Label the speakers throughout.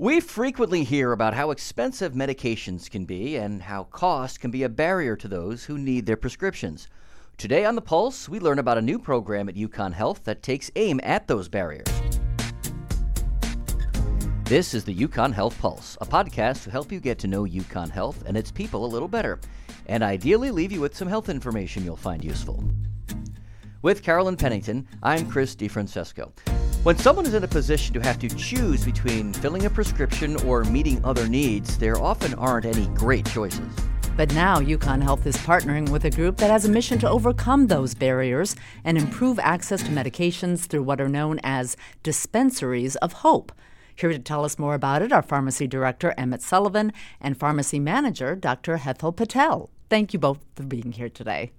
Speaker 1: We frequently hear about how expensive medications can be and how cost can be a barrier to those who need their prescriptions. Today on The Pulse, we learn about a new program at UConn Health that takes aim at those barriers. This is the UConn Health Pulse, a podcast to help you get to know UConn Health and its people a little better, and ideally leave you with some health information you'll find useful. With Carolyn Pennington, I'm Chris DeFrancesco. When someone is in a position to have to choose between filling a prescription or meeting other needs, there often aren't any great choices.
Speaker 2: But now UConn Health is partnering with a group that has a mission to overcome those barriers and improve access to medications through what are known as dispensaries of hope. Here to tell us more about it are Pharmacy Director Emmett Sullivan and Pharmacy Manager Dr. Hetal Patel. Thank you both for being here today.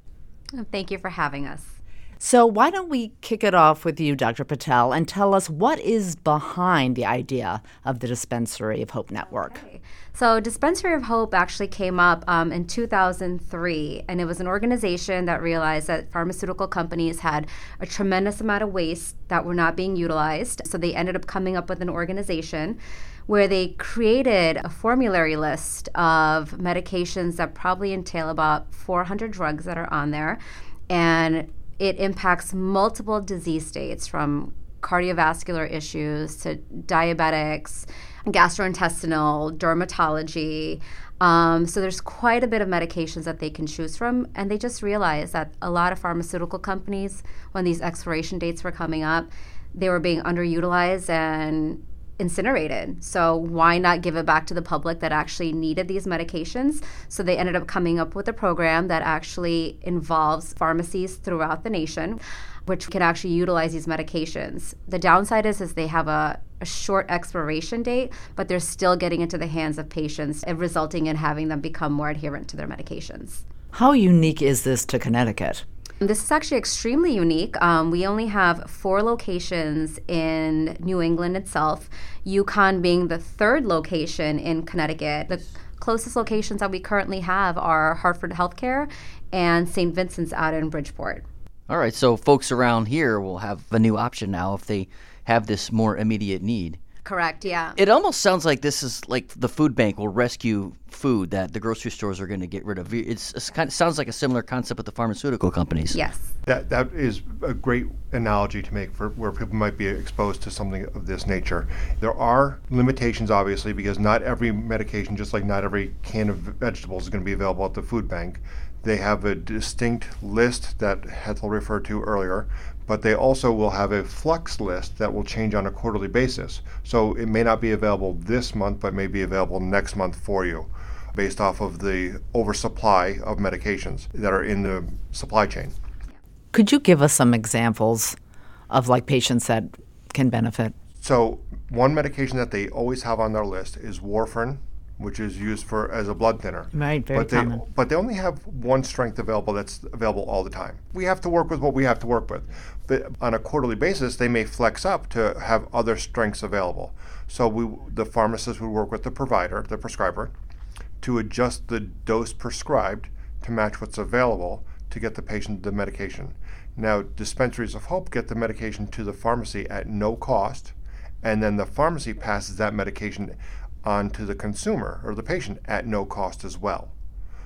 Speaker 3: Thank you for having us.
Speaker 2: So, why don't we kick it off with you, Dr. Patel, and tell us what is behind the idea of the Dispensary of Hope Network?
Speaker 3: Okay. So, Dispensary of Hope actually came up um, in 2003, and it was an organization that realized that pharmaceutical companies had a tremendous amount of waste that were not being utilized. So, they ended up coming up with an organization where they created a formulary list of medications that probably entail about 400 drugs that are on there. And it impacts multiple disease states from cardiovascular issues to diabetics, gastrointestinal, dermatology. Um, so there's quite a bit of medications that they can choose from, and they just realized that a lot of pharmaceutical companies, when these expiration dates were coming up, they were being underutilized and incinerated. So why not give it back to the public that actually needed these medications? So they ended up coming up with a program that actually involves pharmacies throughout the nation which can actually utilize these medications. The downside is is they have a, a short expiration date, but they're still getting into the hands of patients and resulting in having them become more adherent to their medications.
Speaker 2: How unique is this to Connecticut?
Speaker 3: This is actually extremely unique. Um, we only have four locations in New England itself, UConn being the third location in Connecticut. The closest locations that we currently have are Hartford Healthcare and St. Vincent's out in Bridgeport.
Speaker 1: All right, so folks around here will have a new option now if they have this more immediate need.
Speaker 3: Correct, yeah.
Speaker 1: It almost sounds like this is like the food bank will rescue food that the grocery stores are going to get rid of. It's, it's kind of sounds like a similar concept with the pharmaceutical companies.
Speaker 3: Yes.
Speaker 4: That that is a great analogy to make for where people might be exposed to something of this nature. There are limitations, obviously, because not every medication, just like not every can of vegetables, is going to be available at the food bank. They have a distinct list that Hetal referred to earlier, but they also will have a flux list that will change on a quarterly basis. So it may not be available this month, but may be available next month for you based off of the oversupply of medications that are in the supply chain.
Speaker 2: Could you give us some examples of like patients that can benefit?
Speaker 4: So one medication that they always have on their list is warfarin, which is used for as a blood thinner.
Speaker 2: Right, very
Speaker 4: but they,
Speaker 2: common.
Speaker 4: But they only have one strength available that's available all the time. We have to work with what we have to work with. But on a quarterly basis, they may flex up to have other strengths available. So we, the pharmacist would work with the provider, the prescriber, to adjust the dose prescribed to match what's available to get the patient the medication. Now, dispensaries of hope get the medication to the pharmacy at no cost, and then the pharmacy passes that medication on to the consumer or the patient at no cost as well.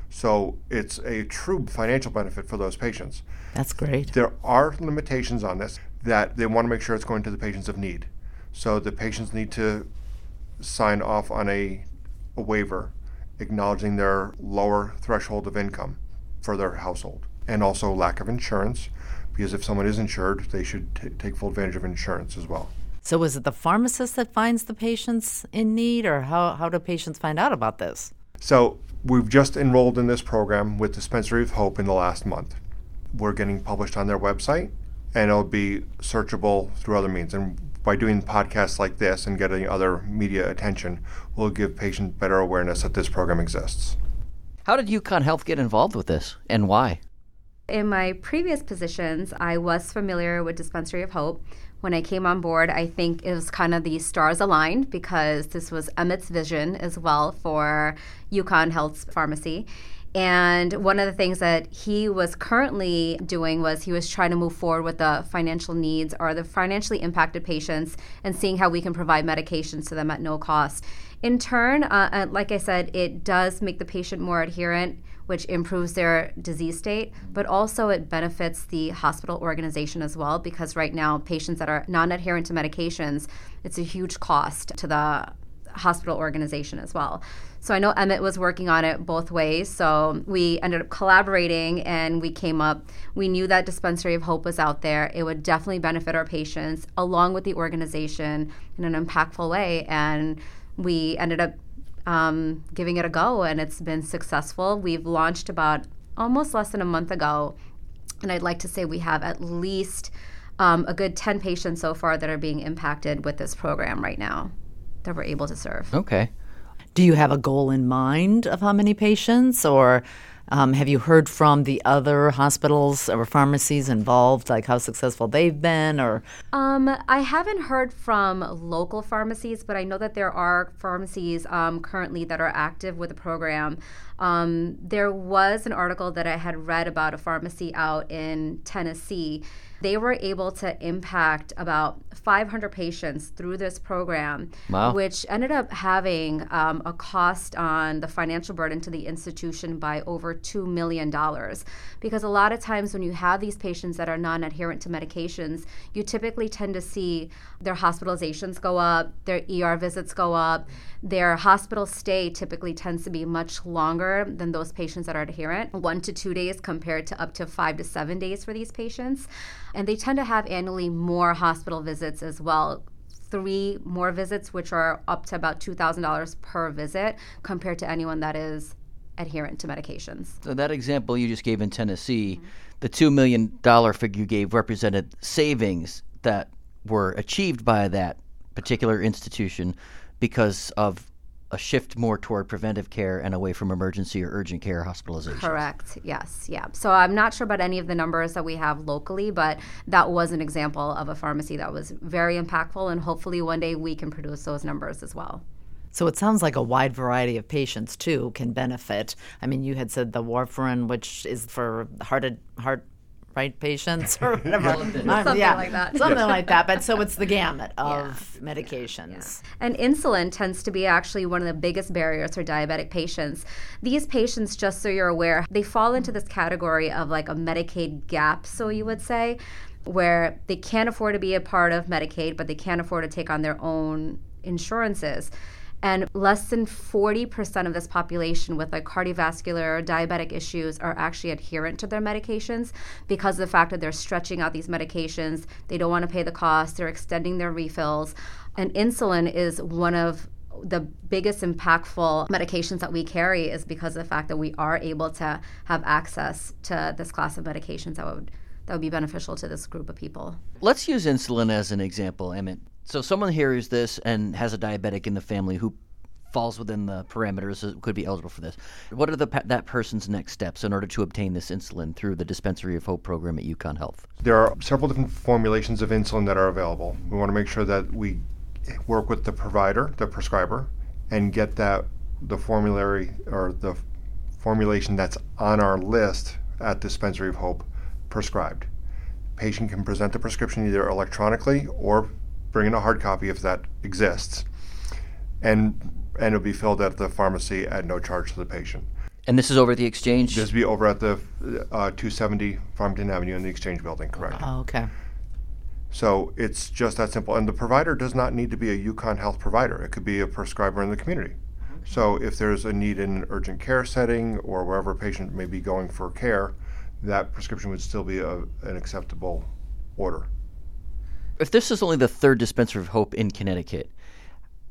Speaker 4: So it's a true financial benefit for those patients.
Speaker 2: That's great.
Speaker 4: There are limitations on this that they want to make sure it's going to the patients of need. So the patients need to sign off on a, a waiver acknowledging their lower threshold of income for their household and also lack of insurance because if someone is insured, they should t- take full advantage of insurance as well.
Speaker 2: So is it the pharmacist that finds the patients in need, or how, how do patients find out about this?
Speaker 4: So we've just enrolled in this program with Dispensary of Hope in the last month. We're getting published on their website, and it'll be searchable through other means. And by doing podcasts like this and getting other media attention, we'll give patients better awareness that this program exists.
Speaker 1: How did UConn Health get involved with this, and why?
Speaker 3: In my previous positions, I was familiar with Dispensary of Hope when I came on board, I think it was kind of the stars aligned because this was Emmett's vision as well for UConn Health's pharmacy. And one of the things that he was currently doing was he was trying to move forward with the financial needs or the financially impacted patients and seeing how we can provide medications to them at no cost. In turn, uh, uh, like I said, it does make the patient more adherent, which improves their disease state, but also it benefits the hospital organization as well because right now, patients that are non adherent to medications, it's a huge cost to the hospital organization as well. So I know Emmett was working on it both ways. So we ended up collaborating and we came up. We knew that Dispensary of Hope was out there. It would definitely benefit our patients along with the organization in an impactful way. And we ended up um, giving it a go, and it's been successful. We've launched about almost less than a month ago, and I'd like to say we have at least um, a good 10 patients so far that are being impacted with this program right now that we're able to serve.
Speaker 1: Okay.
Speaker 2: Do you have a goal in mind of how many patients, or um, have you heard from the other hospitals or pharmacies involved, like how successful they've been, or?
Speaker 3: Um, I haven't heard from local pharmacies, but I know that there are pharmacies um, currently that are active with the program. Um, there was an article that I had read about a pharmacy out in Tennessee they were able to impact about 500 patients through this program,
Speaker 1: wow.
Speaker 3: which ended up having um, a cost on the financial burden to the institution by over $2 million. Because a lot of times when you have these patients that are non adherent to medications, you typically tend to see their hospitalizations go up, their ER visits go up, their hospital stay typically tends to be much longer than those patients that are adherent, one to two days compared to up to five to seven days for these patients. And they tend to have annually more hospital visits as well three more visits, which are up to about $2,000 per visit compared to anyone that is adherent to medications.
Speaker 1: So, that example you just gave in Tennessee, mm-hmm. the $2 million figure you gave represented savings that were achieved by that particular institution because of a shift more toward preventive care and away from emergency or urgent care hospitalization.
Speaker 3: Correct. Yes. Yeah. So I'm not sure about any of the numbers that we have locally, but that was an example of a pharmacy that was very impactful, and hopefully one day we can produce those numbers as well.
Speaker 2: So it sounds like a wide variety of patients too can benefit. I mean, you had said the warfarin, which is for heart heart right patients or whatever.
Speaker 3: something yeah, like that.
Speaker 2: Something like that. But so it's the gamut of yeah. medications.
Speaker 3: Yeah. And insulin tends to be actually one of the biggest barriers for diabetic patients. These patients, just so you're aware, they fall into this category of like a Medicaid gap, so you would say, where they can't afford to be a part of Medicaid, but they can't afford to take on their own insurances and less than 40% of this population with like cardiovascular or diabetic issues are actually adherent to their medications because of the fact that they're stretching out these medications they don't want to pay the cost they're extending their refills and insulin is one of the biggest impactful medications that we carry is because of the fact that we are able to have access to this class of medications that would that would be beneficial to this group of people.
Speaker 1: Let's use insulin as an example, Emmett. So someone hears this and has a diabetic in the family who falls within the parameters could be eligible for this. What are the that person's next steps in order to obtain this insulin through the Dispensary of Hope program at UConn Health?
Speaker 4: There are several different formulations of insulin that are available. We want to make sure that we work with the provider, the prescriber, and get that the formulary or the formulation that's on our list at Dispensary of Hope prescribed. Patient can present the prescription either electronically or bring in a hard copy if that exists, and and it'll be filled at the pharmacy at no charge to the patient.
Speaker 1: And this is over at the exchange.
Speaker 4: This will be over at the uh, 270 Farmington Avenue in the Exchange Building, correct?
Speaker 2: Oh, okay.
Speaker 4: So it's just that simple. And the provider does not need to be a UConn Health provider. It could be a prescriber in the community. So if there's a need in an urgent care setting or wherever a patient may be going for care, that prescription would still be a, an acceptable order
Speaker 1: if this is only the third dispenser of hope in Connecticut,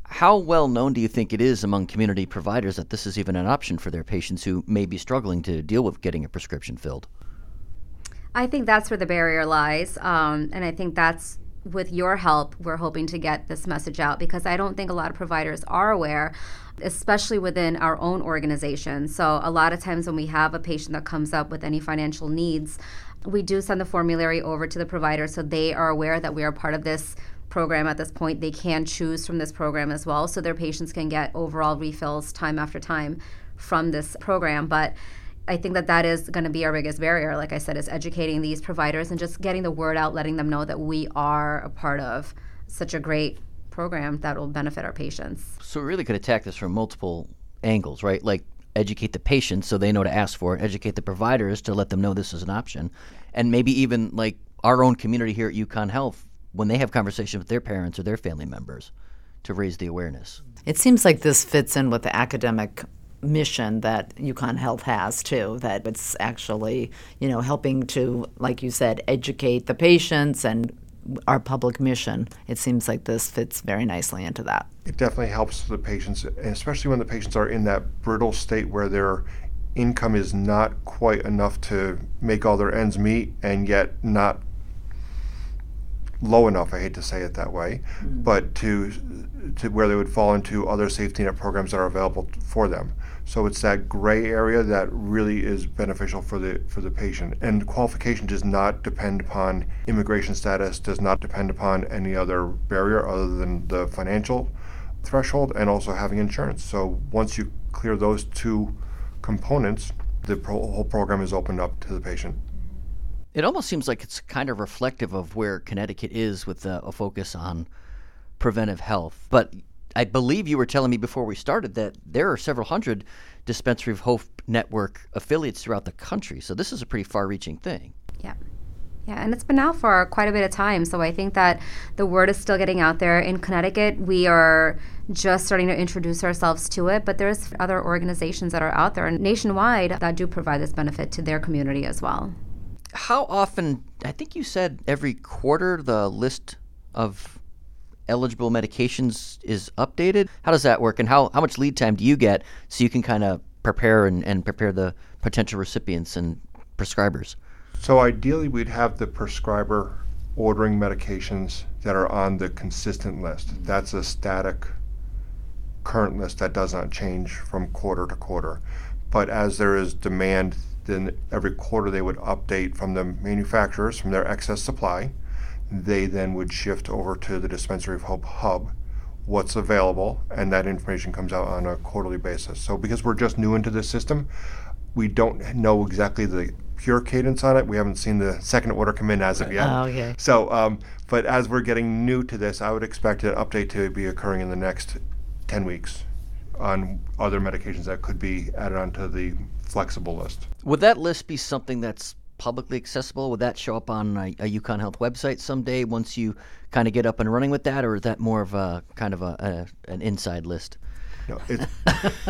Speaker 1: how well known do you think it is among community providers that this is even an option for their patients who may be struggling to deal with getting a prescription filled?
Speaker 3: I think that's where the barrier lies. Um, and I think that's with your help, we're hoping to get this message out because I don't think a lot of providers are aware, especially within our own organization. So, a lot of times when we have a patient that comes up with any financial needs, we do send the formulary over to the provider so they are aware that we are part of this program at this point. They can choose from this program as well, so their patients can get overall refills time after time from this program. But I think that that is going to be our biggest barrier. Like I said, is educating these providers and just getting the word out, letting them know that we are a part of such a great program that will benefit our patients.
Speaker 1: So we really could attack this from multiple angles, right? Like educate the patients so they know to ask for it, educate the providers to let them know this is an option, and maybe even like our own community here at UConn Health when they have conversations with their parents or their family members to raise the awareness.
Speaker 2: It seems like this fits in with the academic mission that UConn Health has too. That it's actually, you know, helping to, like you said, educate the patients and our public mission. It seems like this fits very nicely into that.
Speaker 4: It definitely helps the patients, especially when the patients are in that brittle state where their income is not quite enough to make all their ends meet and yet not low enough, I hate to say it that way, mm. but to to where they would fall into other safety net programs that are available for them. So it's that gray area that really is beneficial for the for the patient. And qualification does not depend upon immigration status, does not depend upon any other barrier other than the financial threshold and also having insurance. So once you clear those two components, the pro- whole program is opened up to the patient.
Speaker 1: It almost seems like it's kind of reflective of where Connecticut is with a, a focus on preventive health. But I believe you were telling me before we started that there are several hundred Dispensary of Hope Network affiliates throughout the country. So this is a pretty far reaching thing.
Speaker 3: Yeah. Yeah, and it's been out for quite a bit of time. So I think that the word is still getting out there. In Connecticut, we are just starting to introduce ourselves to it, but there's other organizations that are out there nationwide that do provide this benefit to their community as well.
Speaker 1: How often, I think you said every quarter, the list of eligible medications is updated? How does that work, and how, how much lead time do you get so you can kind of prepare and, and prepare the potential recipients and prescribers?
Speaker 4: So ideally, we'd have the prescriber ordering medications that are on the consistent list. That's a static current list that does not change from quarter to quarter. But as there is demand, then every quarter they would update from the manufacturers from their excess supply they then would shift over to the Dispensary of Hope hub what's available, and that information comes out on a quarterly basis. So, because we're just new into this system, we don't know exactly the pure cadence on it. We haven't seen the second order come in as of yet.
Speaker 2: Oh, okay.
Speaker 4: So, um, but as we're getting new to this, I would expect an update to be occurring in the next 10 weeks on other medications that could be added onto the flexible list.
Speaker 1: Would that list be something that's publicly accessible? Would that show up on a, a UConn Health website someday once you kind of get up and running with that, or is that more of a kind of a, a an inside list?
Speaker 4: No, it,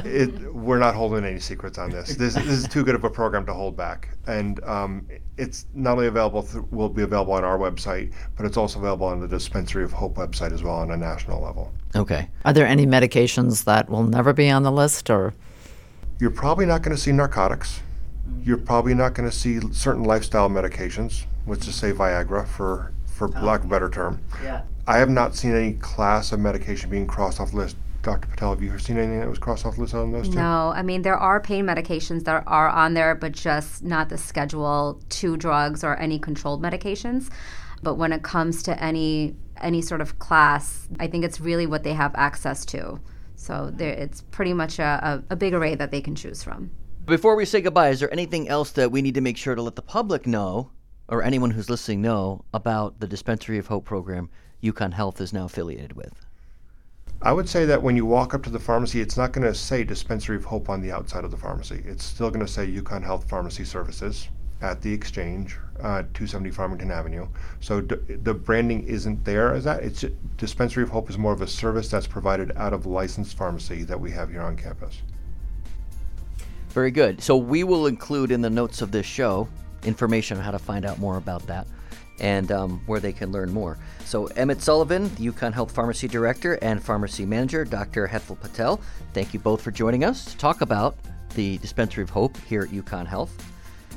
Speaker 4: it, we're not holding any secrets on this. This, this is too good of a program to hold back, and um, it's not only available th- will be available on our website, but it's also available on the Dispensary of Hope website as well on a national level.
Speaker 1: Okay.
Speaker 2: Are there any medications that will never be on the list, or?
Speaker 4: You're probably not going to see narcotics. You're probably not going to see certain lifestyle medications, let's just say Viagra for, for oh. lack of a better term.
Speaker 2: Yeah.
Speaker 4: I have not seen any class of medication being crossed off the list. Dr. Patel, have you seen anything that was crossed off the list on those two?
Speaker 3: No, I mean there are pain medications that are on there, but just not the Schedule Two drugs or any controlled medications. But when it comes to any any sort of class, I think it's really what they have access to. So it's pretty much a, a, a big array that they can choose from.
Speaker 1: Before we say goodbye, is there anything else that we need to make sure to let the public know, or anyone who's listening know, about the Dispensary of Hope program UConn Health is now affiliated with?
Speaker 4: I would say that when you walk up to the pharmacy, it's not going to say Dispensary of Hope on the outside of the pharmacy. It's still going to say UConn Health Pharmacy Services at the Exchange, uh, 270 Farmington Avenue. So d- the branding isn't there as that. It's Dispensary of Hope is more of a service that's provided out of licensed pharmacy that we have here on campus.
Speaker 1: Very good. So we will include in the notes of this show information on how to find out more about that and um, where they can learn more. So Emmett Sullivan, the UConn Health Pharmacy Director and Pharmacy Manager, Dr. Hetal Patel, thank you both for joining us to talk about the Dispensary of Hope here at UConn Health.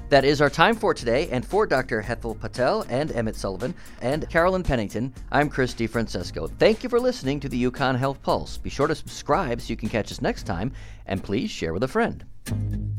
Speaker 1: That is our time for today, and for Dr. Hetal Patel and Emmett Sullivan and Carolyn Pennington, I'm Chris DeFrancesco. Thank you for listening to the UConn Health Pulse. Be sure to subscribe so you can catch us next time, and please share with a friend you